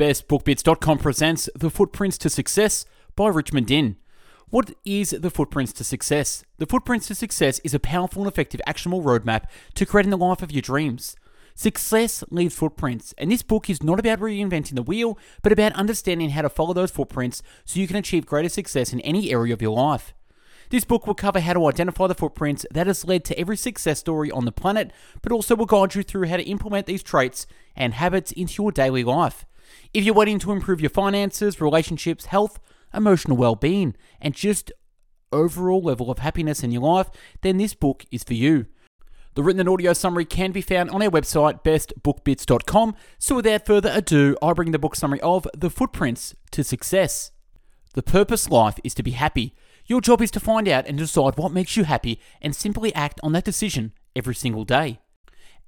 BestBookBits.com presents The Footprints to Success by Richmond Dinh. What is The Footprints to Success? The Footprints to Success is a powerful and effective actionable roadmap to creating the life of your dreams. Success leaves footprints, and this book is not about reinventing the wheel, but about understanding how to follow those footprints so you can achieve greater success in any area of your life. This book will cover how to identify the footprints that has led to every success story on the planet, but also will guide you through how to implement these traits and habits into your daily life. If you're wanting to improve your finances, relationships, health, emotional well being, and just overall level of happiness in your life, then this book is for you. The written and audio summary can be found on our website, bestbookbits.com. So, without further ado, I bring the book summary of The Footprints to Success. The purpose life is to be happy. Your job is to find out and decide what makes you happy and simply act on that decision every single day.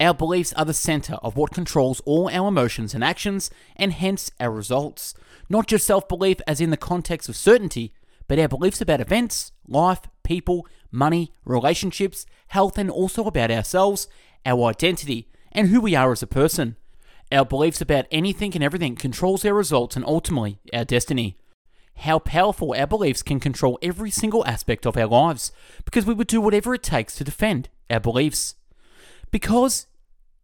Our beliefs are the center of what controls all our emotions and actions, and hence our results. Not just self belief as in the context of certainty, but our beliefs about events, life, people, money, relationships, health, and also about ourselves, our identity, and who we are as a person. Our beliefs about anything and everything controls our results and ultimately our destiny how powerful our beliefs can control every single aspect of our lives because we would do whatever it takes to defend our beliefs. Because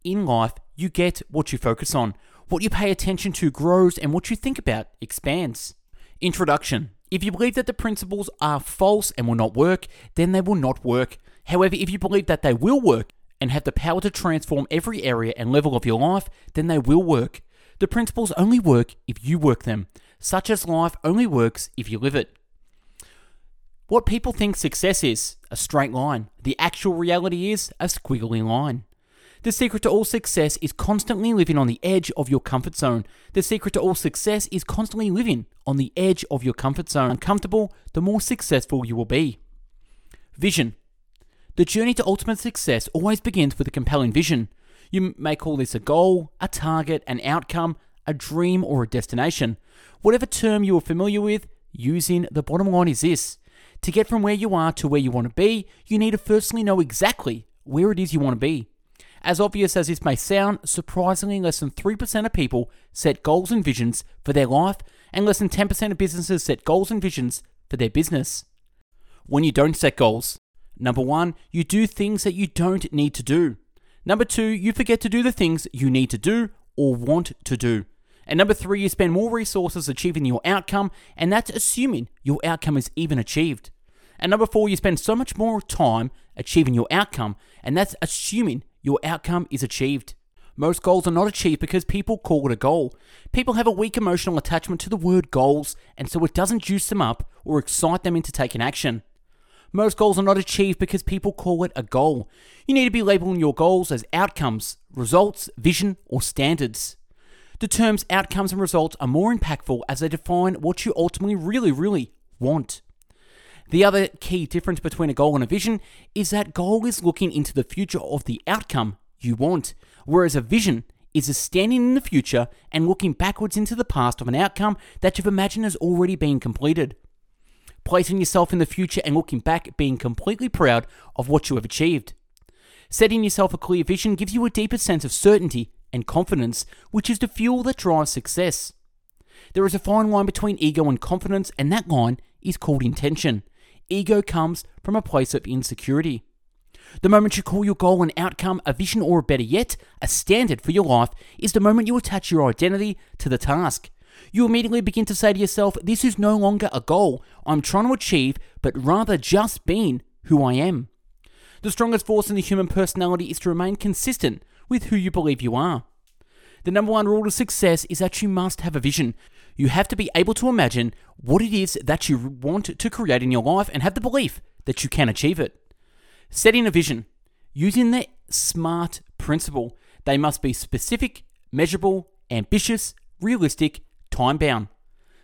in life, you get what you focus on. What you pay attention to grows, and what you think about expands. Introduction If you believe that the principles are false and will not work, then they will not work. However, if you believe that they will work and have the power to transform every area and level of your life, then they will work. The principles only work if you work them such as life only works if you live it. What people think success is, a straight line. The actual reality is a squiggly line. The secret to all success is constantly living on the edge of your comfort zone. The secret to all success is constantly living on the edge of your comfort zone. Uncomfortable, the more successful you will be. Vision. The journey to ultimate success always begins with a compelling vision. You may call this a goal, a target, an outcome, a dream, or a destination. Whatever term you are familiar with, using the bottom line is this. To get from where you are to where you want to be, you need to firstly know exactly where it is you want to be. As obvious as this may sound, surprisingly less than 3% of people set goals and visions for their life, and less than 10% of businesses set goals and visions for their business. When you don't set goals, number one, you do things that you don't need to do. Number two, you forget to do the things you need to do or want to do. And number three, you spend more resources achieving your outcome, and that's assuming your outcome is even achieved. And number four, you spend so much more time achieving your outcome, and that's assuming your outcome is achieved. Most goals are not achieved because people call it a goal. People have a weak emotional attachment to the word goals, and so it doesn't juice them up or excite them into taking action. Most goals are not achieved because people call it a goal. You need to be labeling your goals as outcomes, results, vision, or standards. The terms outcomes and results are more impactful as they define what you ultimately really, really want. The other key difference between a goal and a vision is that goal is looking into the future of the outcome you want, whereas a vision is a standing in the future and looking backwards into the past of an outcome that you've imagined has already been completed. Placing yourself in the future and looking back, being completely proud of what you have achieved. Setting yourself a clear vision gives you a deeper sense of certainty and confidence, which is the fuel that drives success. There is a fine line between ego and confidence, and that line is called intention. Ego comes from a place of insecurity. The moment you call your goal an outcome, a vision, or better yet, a standard for your life, is the moment you attach your identity to the task. You immediately begin to say to yourself, This is no longer a goal I'm trying to achieve, but rather just being who I am. The strongest force in the human personality is to remain consistent with who you believe you are. The number one rule of success is that you must have a vision. You have to be able to imagine what it is that you want to create in your life and have the belief that you can achieve it. Setting a vision. Using the SMART principle, they must be specific, measurable, ambitious, realistic, time bound.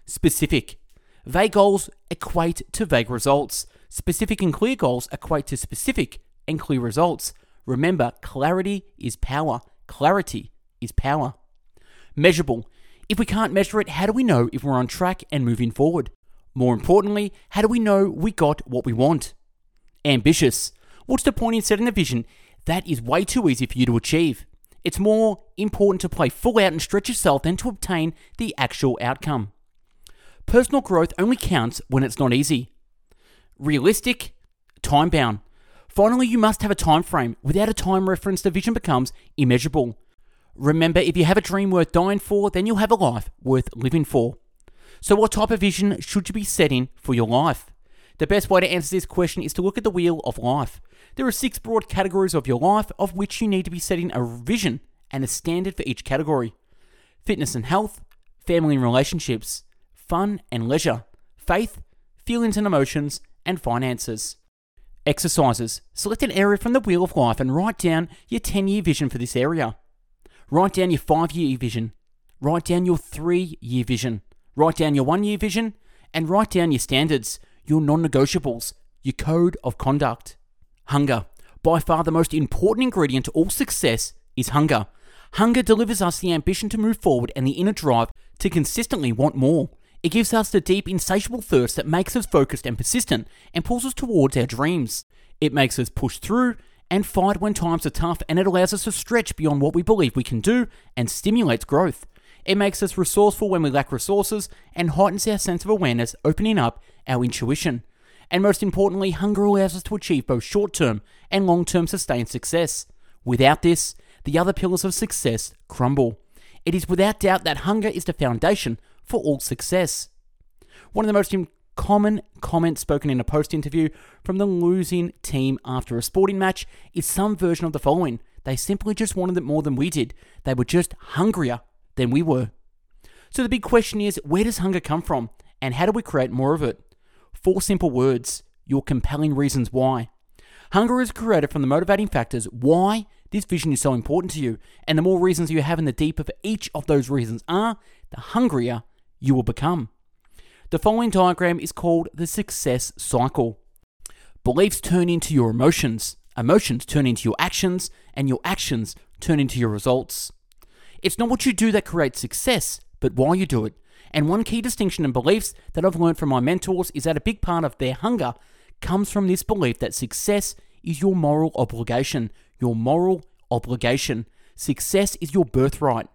Specific. Vague goals equate to vague results. Specific and clear goals equate to specific and clear results. Remember, clarity is power. Clarity is power. Measurable. If we can't measure it, how do we know if we're on track and moving forward? More importantly, how do we know we got what we want? Ambitious. What's the point in setting a vision that is way too easy for you to achieve? It's more important to play full out and stretch yourself than to obtain the actual outcome. Personal growth only counts when it's not easy. Realistic, time bound. Finally, you must have a time frame. Without a time reference, the vision becomes immeasurable. Remember, if you have a dream worth dying for, then you'll have a life worth living for. So, what type of vision should you be setting for your life? The best way to answer this question is to look at the wheel of life. There are six broad categories of your life of which you need to be setting a vision and a standard for each category fitness and health, family and relationships, fun and leisure, faith, feelings and emotions, and finances. Exercises. Select an area from the wheel of life and write down your 10 year vision for this area. Write down your 5 year vision. Write down your 3 year vision. Write down your 1 year vision. And write down your standards, your non negotiables, your code of conduct. Hunger. By far the most important ingredient to all success is hunger. Hunger delivers us the ambition to move forward and the inner drive to consistently want more. It gives us the deep, insatiable thirst that makes us focused and persistent and pulls us towards our dreams. It makes us push through and fight when times are tough, and it allows us to stretch beyond what we believe we can do and stimulates growth. It makes us resourceful when we lack resources and heightens our sense of awareness, opening up our intuition. And most importantly, hunger allows us to achieve both short term and long term sustained success. Without this, the other pillars of success crumble. It is without doubt that hunger is the foundation for all success. One of the most common comment spoken in a post interview from the losing team after a sporting match is some version of the following They simply just wanted it more than we did, they were just hungrier than we were. So the big question is where does hunger come from, and how do we create more of it? Four simple words your compelling reasons why. Hunger is created from the motivating factors why this vision is so important to you, and the more reasons you have and the deeper each of those reasons are, the hungrier you will become. The following diagram is called the success cycle. Beliefs turn into your emotions, emotions turn into your actions, and your actions turn into your results. It's not what you do that creates success, but why you do it. And one key distinction in beliefs that I've learned from my mentors is that a big part of their hunger comes from this belief that success is your moral obligation. Your moral obligation. Success is your birthright.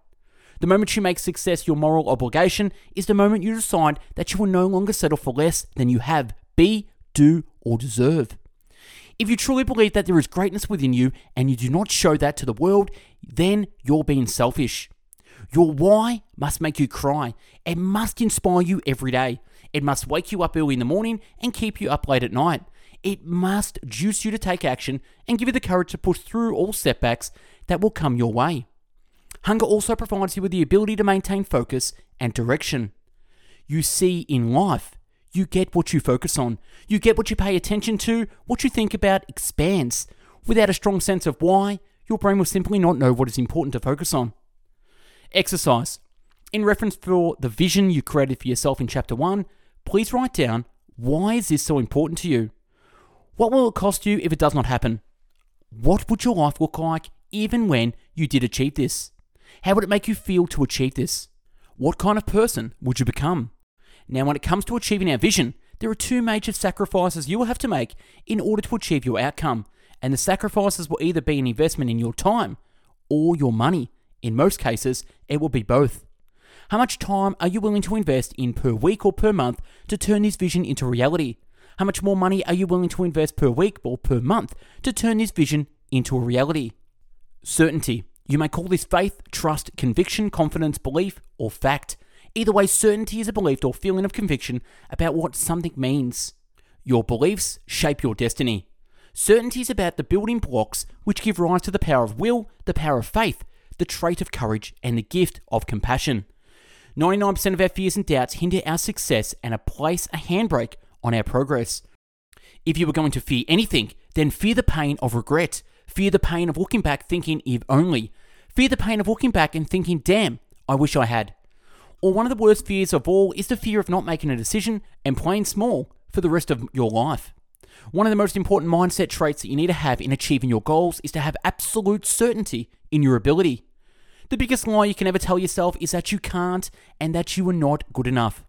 The moment you make success your moral obligation is the moment you decide that you will no longer settle for less than you have, be, do, or deserve. If you truly believe that there is greatness within you and you do not show that to the world, then you're being selfish. Your why must make you cry. It must inspire you every day. It must wake you up early in the morning and keep you up late at night. It must juice you to take action and give you the courage to push through all setbacks that will come your way. Hunger also provides you with the ability to maintain focus and direction. You see in life, you get what you focus on. You get what you pay attention to, what you think about expands. Without a strong sense of why, your brain will simply not know what is important to focus on. Exercise. In reference for the vision you created for yourself in chapter 1, please write down why is this so important to you? What will it cost you if it does not happen? What would your life look like even when you did achieve this? How would it make you feel to achieve this? What kind of person would you become? Now, when it comes to achieving our vision, there are two major sacrifices you will have to make in order to achieve your outcome. And the sacrifices will either be an investment in your time or your money. In most cases, it will be both. How much time are you willing to invest in per week or per month to turn this vision into reality? How much more money are you willing to invest per week or per month to turn this vision into a reality? Certainty. You may call this faith, trust, conviction, confidence, belief, or fact. Either way, certainty is a belief or feeling of conviction about what something means. Your beliefs shape your destiny. Certainty is about the building blocks which give rise to the power of will, the power of faith, the trait of courage, and the gift of compassion. 99% of our fears and doubts hinder our success and place a handbrake on our progress. If you were going to fear anything, then fear the pain of regret. Fear the pain of looking back thinking if only. Fear the pain of looking back and thinking, damn, I wish I had. Or one of the worst fears of all is the fear of not making a decision and playing small for the rest of your life. One of the most important mindset traits that you need to have in achieving your goals is to have absolute certainty in your ability. The biggest lie you can ever tell yourself is that you can't and that you are not good enough.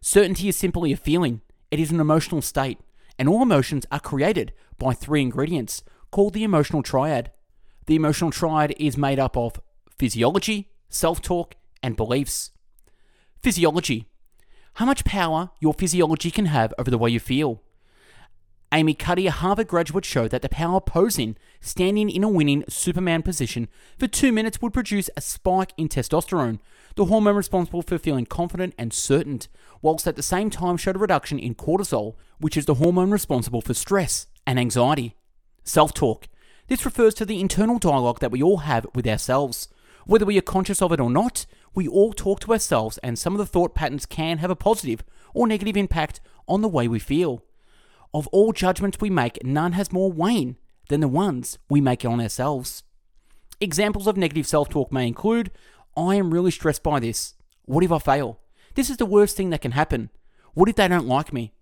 Certainty is simply a feeling, it is an emotional state, and all emotions are created by three ingredients called the emotional triad The emotional triad is made up of physiology, self talk, and beliefs. Physiology. How much power your physiology can have over the way you feel. Amy Cuddy, a Harvard graduate, showed that the power posing, standing in a winning Superman position for two minutes, would produce a spike in testosterone, the hormone responsible for feeling confident and certain, whilst at the same time showed a reduction in cortisol, which is the hormone responsible for stress and anxiety. Self talk. This refers to the internal dialogue that we all have with ourselves. Whether we are conscious of it or not, we all talk to ourselves, and some of the thought patterns can have a positive or negative impact on the way we feel. Of all judgments we make, none has more weight than the ones we make on ourselves. Examples of negative self talk may include I am really stressed by this. What if I fail? This is the worst thing that can happen. What if they don't like me?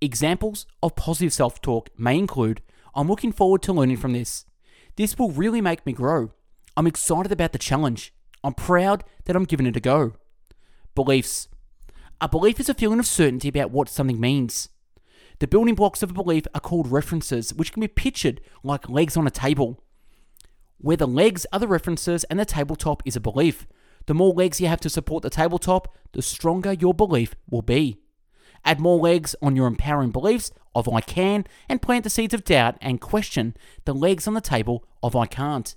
Examples of positive self talk may include I'm looking forward to learning from this. This will really make me grow. I'm excited about the challenge. I'm proud that I'm giving it a go. Beliefs. A belief is a feeling of certainty about what something means. The building blocks of a belief are called references, which can be pictured like legs on a table. Where the legs are the references and the tabletop is a belief. The more legs you have to support the tabletop, the stronger your belief will be. Add more legs on your empowering beliefs of I can and plant the seeds of doubt and question the legs on the table of I can't.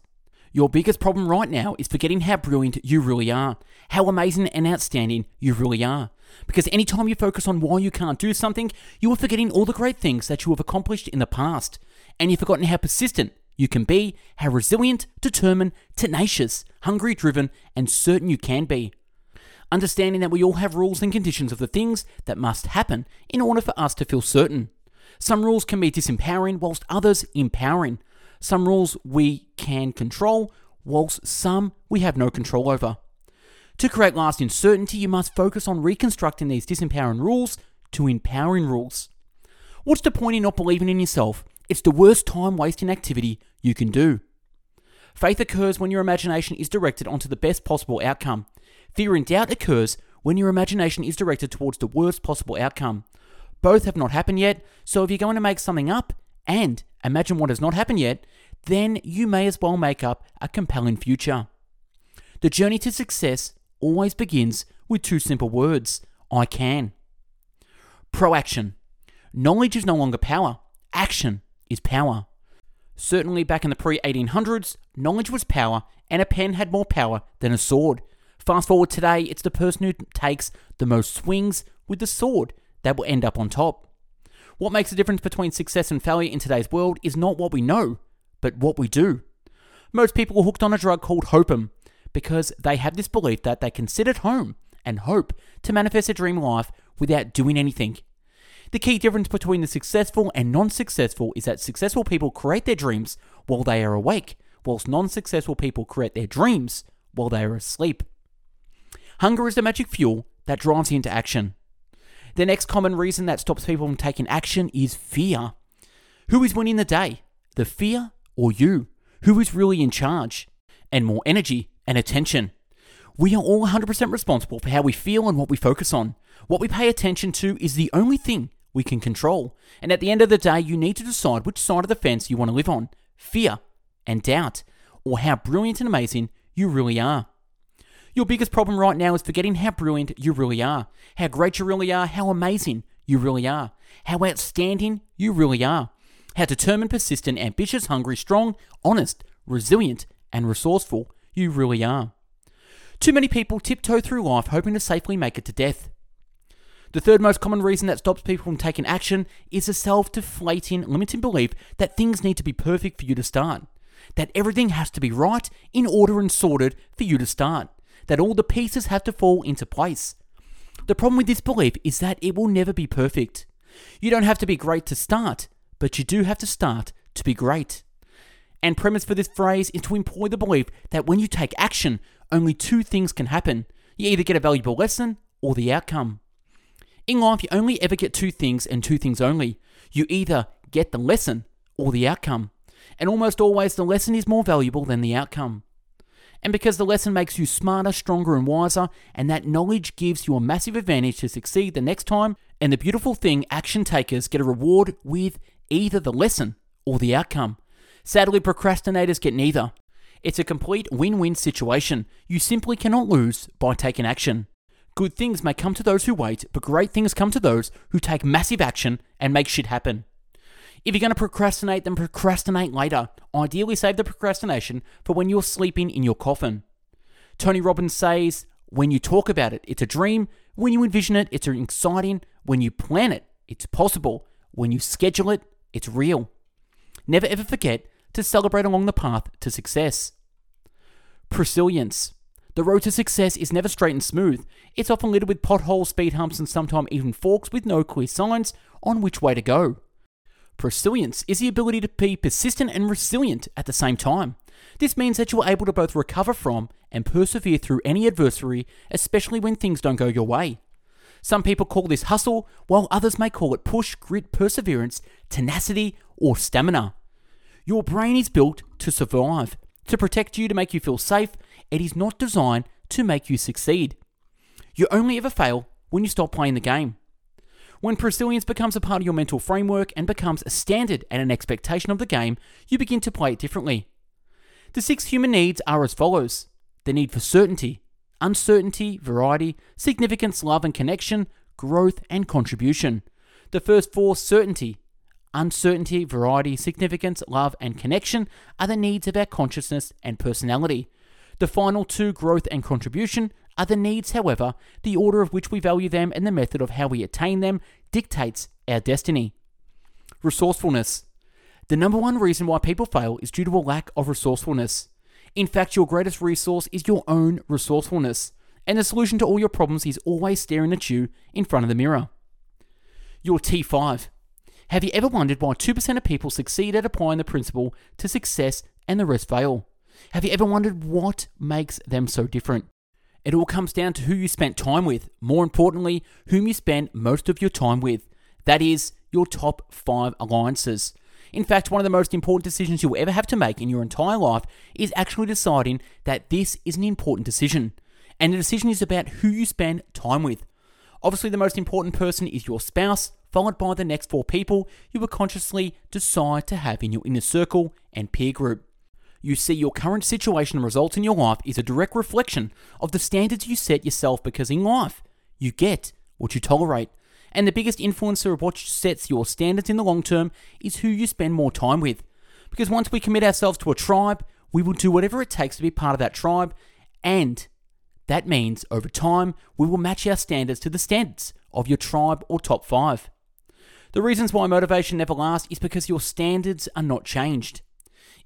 Your biggest problem right now is forgetting how brilliant you really are, how amazing and outstanding you really are. Because anytime you focus on why you can't do something, you are forgetting all the great things that you have accomplished in the past. And you've forgotten how persistent you can be, how resilient, determined, tenacious, hungry, driven, and certain you can be. Understanding that we all have rules and conditions of the things that must happen in order for us to feel certain. Some rules can be disempowering, whilst others empowering. Some rules we can control, whilst some we have no control over. To create lasting certainty, you must focus on reconstructing these disempowering rules to empowering rules. What's the point in not believing in yourself? It's the worst time wasting activity you can do. Faith occurs when your imagination is directed onto the best possible outcome. Fear and doubt occurs when your imagination is directed towards the worst possible outcome. Both have not happened yet, so if you're going to make something up and imagine what has not happened yet, then you may as well make up a compelling future. The journey to success always begins with two simple words I can. Proaction. Knowledge is no longer power, action is power. Certainly, back in the pre 1800s, knowledge was power, and a pen had more power than a sword. Fast forward today, it's the person who takes the most swings with the sword that will end up on top. What makes the difference between success and failure in today's world is not what we know, but what we do. Most people are hooked on a drug called Hopium because they have this belief that they can sit at home and hope to manifest a dream life without doing anything. The key difference between the successful and non successful is that successful people create their dreams while they are awake, whilst non successful people create their dreams while they are asleep. Hunger is the magic fuel that drives you into action. The next common reason that stops people from taking action is fear. Who is winning the day? The fear or you? Who is really in charge? And more energy and attention. We are all 100% responsible for how we feel and what we focus on. What we pay attention to is the only thing we can control. And at the end of the day, you need to decide which side of the fence you want to live on fear and doubt, or how brilliant and amazing you really are. Your biggest problem right now is forgetting how brilliant you really are, how great you really are, how amazing you really are, how outstanding you really are, how determined, persistent, ambitious, hungry, strong, honest, resilient, and resourceful you really are. Too many people tiptoe through life hoping to safely make it to death. The third most common reason that stops people from taking action is a self deflating, limiting belief that things need to be perfect for you to start. That everything has to be right, in order, and sorted for you to start. That all the pieces have to fall into place. The problem with this belief is that it will never be perfect. You don't have to be great to start, but you do have to start to be great. And premise for this phrase is to employ the belief that when you take action, only two things can happen. You either get a valuable lesson or the outcome. In life, you only ever get two things and two things only. You either get the lesson or the outcome. And almost always, the lesson is more valuable than the outcome. And because the lesson makes you smarter, stronger, and wiser, and that knowledge gives you a massive advantage to succeed the next time, and the beautiful thing, action takers get a reward with either the lesson or the outcome. Sadly, procrastinators get neither. It's a complete win win situation. You simply cannot lose by taking action. Good things may come to those who wait, but great things come to those who take massive action and make shit happen. If you're going to procrastinate, then procrastinate later. Ideally, save the procrastination for when you're sleeping in your coffin. Tony Robbins says, when you talk about it, it's a dream. When you envision it, it's exciting. When you plan it, it's possible. When you schedule it, it's real. Never ever forget to celebrate along the path to success. Persilience. The road to success is never straight and smooth. It's often littered with potholes, speed humps, and sometimes even forks with no clear signs on which way to go. Persilience is the ability to be persistent and resilient at the same time. This means that you are able to both recover from and persevere through any adversity, especially when things don't go your way. Some people call this hustle, while others may call it push, grit, perseverance, tenacity, or stamina. Your brain is built to survive, to protect you, to make you feel safe. It is not designed to make you succeed. You only ever fail when you stop playing the game. When persilience becomes a part of your mental framework and becomes a standard and an expectation of the game, you begin to play it differently. The six human needs are as follows the need for certainty, uncertainty, variety, significance, love and connection, growth, and contribution. The first four certainty, uncertainty, variety, significance, love, and connection are the needs of our consciousness and personality. The final two, growth and contribution, the needs, however, the order of which we value them and the method of how we attain them dictates our destiny. Resourcefulness. The number one reason why people fail is due to a lack of resourcefulness. In fact, your greatest resource is your own resourcefulness, and the solution to all your problems is always staring at you in front of the mirror. Your T5. Have you ever wondered why 2% of people succeed at applying the principle to success and the rest fail? Have you ever wondered what makes them so different? It all comes down to who you spent time with. More importantly, whom you spend most of your time with. That is, your top five alliances. In fact, one of the most important decisions you'll ever have to make in your entire life is actually deciding that this is an important decision. And the decision is about who you spend time with. Obviously, the most important person is your spouse, followed by the next four people you will consciously decide to have in your inner circle and peer group you see your current situation and results in your life is a direct reflection of the standards you set yourself because in life, you get what you tolerate. And the biggest influencer of what sets your standards in the long term is who you spend more time with. Because once we commit ourselves to a tribe, we will do whatever it takes to be part of that tribe. And that means over time, we will match our standards to the standards of your tribe or top five. The reasons why motivation never lasts is because your standards are not changed.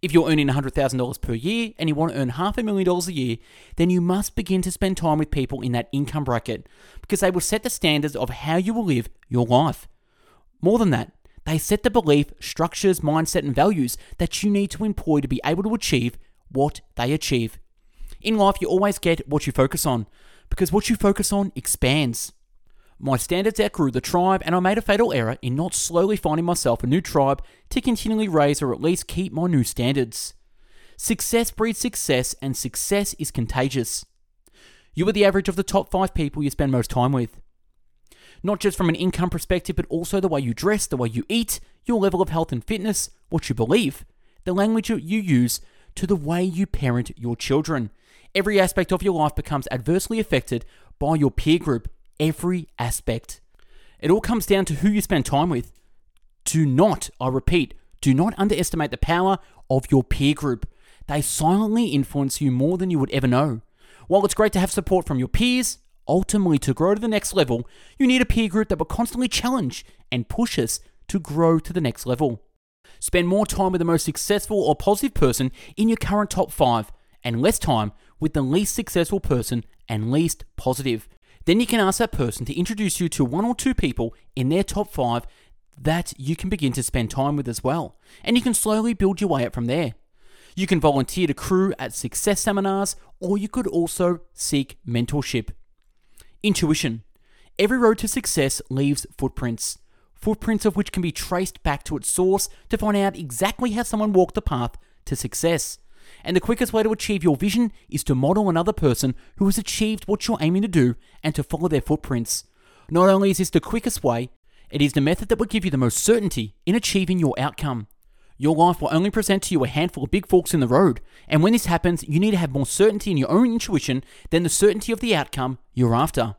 If you're earning $100,000 per year and you want to earn half a million dollars a year, then you must begin to spend time with people in that income bracket because they will set the standards of how you will live your life. More than that, they set the belief, structures, mindset, and values that you need to employ to be able to achieve what they achieve. In life, you always get what you focus on because what you focus on expands. My standards outgrew the tribe, and I made a fatal error in not slowly finding myself a new tribe to continually raise or at least keep my new standards. Success breeds success, and success is contagious. You are the average of the top five people you spend most time with. Not just from an income perspective, but also the way you dress, the way you eat, your level of health and fitness, what you believe, the language you use, to the way you parent your children. Every aspect of your life becomes adversely affected by your peer group, every aspect. It all comes down to who you spend time with. Do not, I repeat, do not underestimate the power of your peer group. They silently influence you more than you would ever know. While it's great to have support from your peers, ultimately to grow to the next level, you need a peer group that will constantly challenge and push us to grow to the next level. Spend more time with the most successful or positive person in your current top five, and less time with the least successful person and least positive. Then you can ask that person to introduce you to one or two people in their top five that you can begin to spend time with as well. And you can slowly build your way up from there. You can volunteer to crew at success seminars, or you could also seek mentorship. Intuition. Every road to success leaves footprints, footprints of which can be traced back to its source to find out exactly how someone walked the path to success. And the quickest way to achieve your vision is to model another person who has achieved what you're aiming to do and to follow their footprints. Not only is this the quickest way, it is the method that will give you the most certainty in achieving your outcome. Your life will only present to you a handful of big forks in the road, and when this happens, you need to have more certainty in your own intuition than the certainty of the outcome you're after.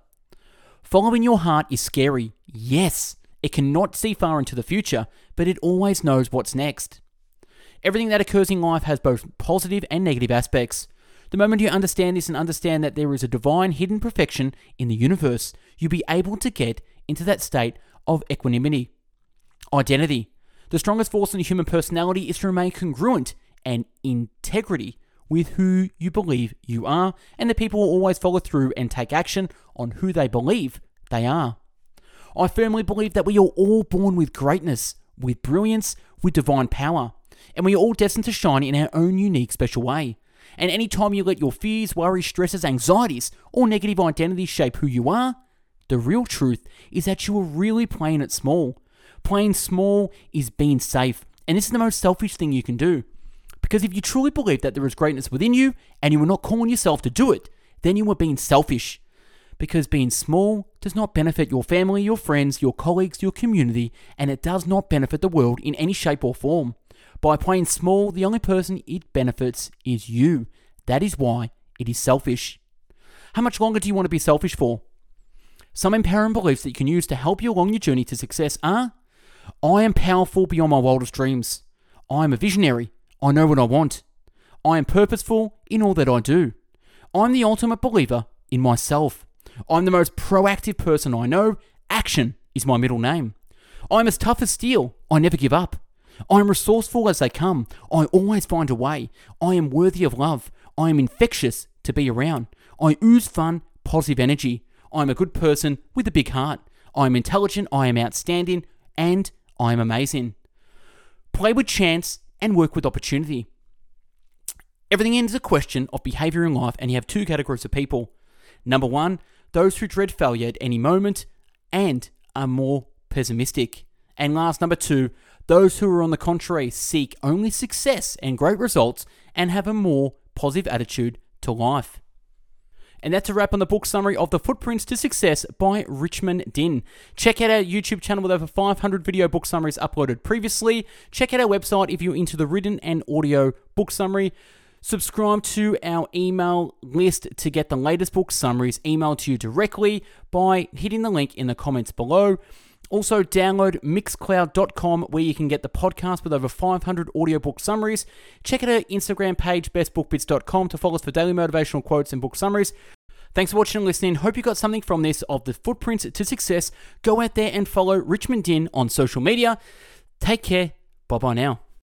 Following your heart is scary, yes. It cannot see far into the future, but it always knows what's next. Everything that occurs in life has both positive and negative aspects. The moment you understand this and understand that there is a divine hidden perfection in the universe, you'll be able to get into that state of equanimity. Identity. The strongest force in the human personality is to remain congruent and integrity with who you believe you are, and the people will always follow through and take action on who they believe they are. I firmly believe that we are all born with greatness, with brilliance, with divine power, and we are all destined to shine in our own unique special way. And any time you let your fears, worries, stresses, anxieties, or negative identities shape who you are, the real truth is that you are really playing it small Playing small is being safe, and this is the most selfish thing you can do. Because if you truly believe that there is greatness within you and you are not calling yourself to do it, then you are being selfish. Because being small does not benefit your family, your friends, your colleagues, your community, and it does not benefit the world in any shape or form. By playing small, the only person it benefits is you. That is why it is selfish. How much longer do you want to be selfish for? Some empowering beliefs that you can use to help you along your journey to success are I am powerful beyond my wildest dreams. I am a visionary. I know what I want. I am purposeful in all that I do. I'm the ultimate believer in myself. I'm the most proactive person I know. Action is my middle name. I'm as tough as steel. I never give up. I am resourceful as they come. I always find a way. I am worthy of love. I am infectious to be around. I ooze fun, positive energy. I am a good person with a big heart. I am intelligent. I am outstanding and I'm amazing. Play with chance and work with opportunity. Everything is a question of behavior in life, and you have two categories of people. Number one, those who dread failure at any moment and are more pessimistic. And last, number two, those who are on the contrary seek only success and great results and have a more positive attitude to life. And that's a wrap on the book summary of The Footprints to Success by Richmond Dinh. Check out our YouTube channel with over 500 video book summaries uploaded previously. Check out our website if you're into the written and audio book summary. Subscribe to our email list to get the latest book summaries emailed to you directly by hitting the link in the comments below. Also, download mixcloud.com where you can get the podcast with over 500 audiobook summaries. Check out our Instagram page, bestbookbits.com, to follow us for daily motivational quotes and book summaries. Thanks for watching and listening. Hope you got something from this of the footprints to success. Go out there and follow Richmond Dinh on social media. Take care. Bye bye now.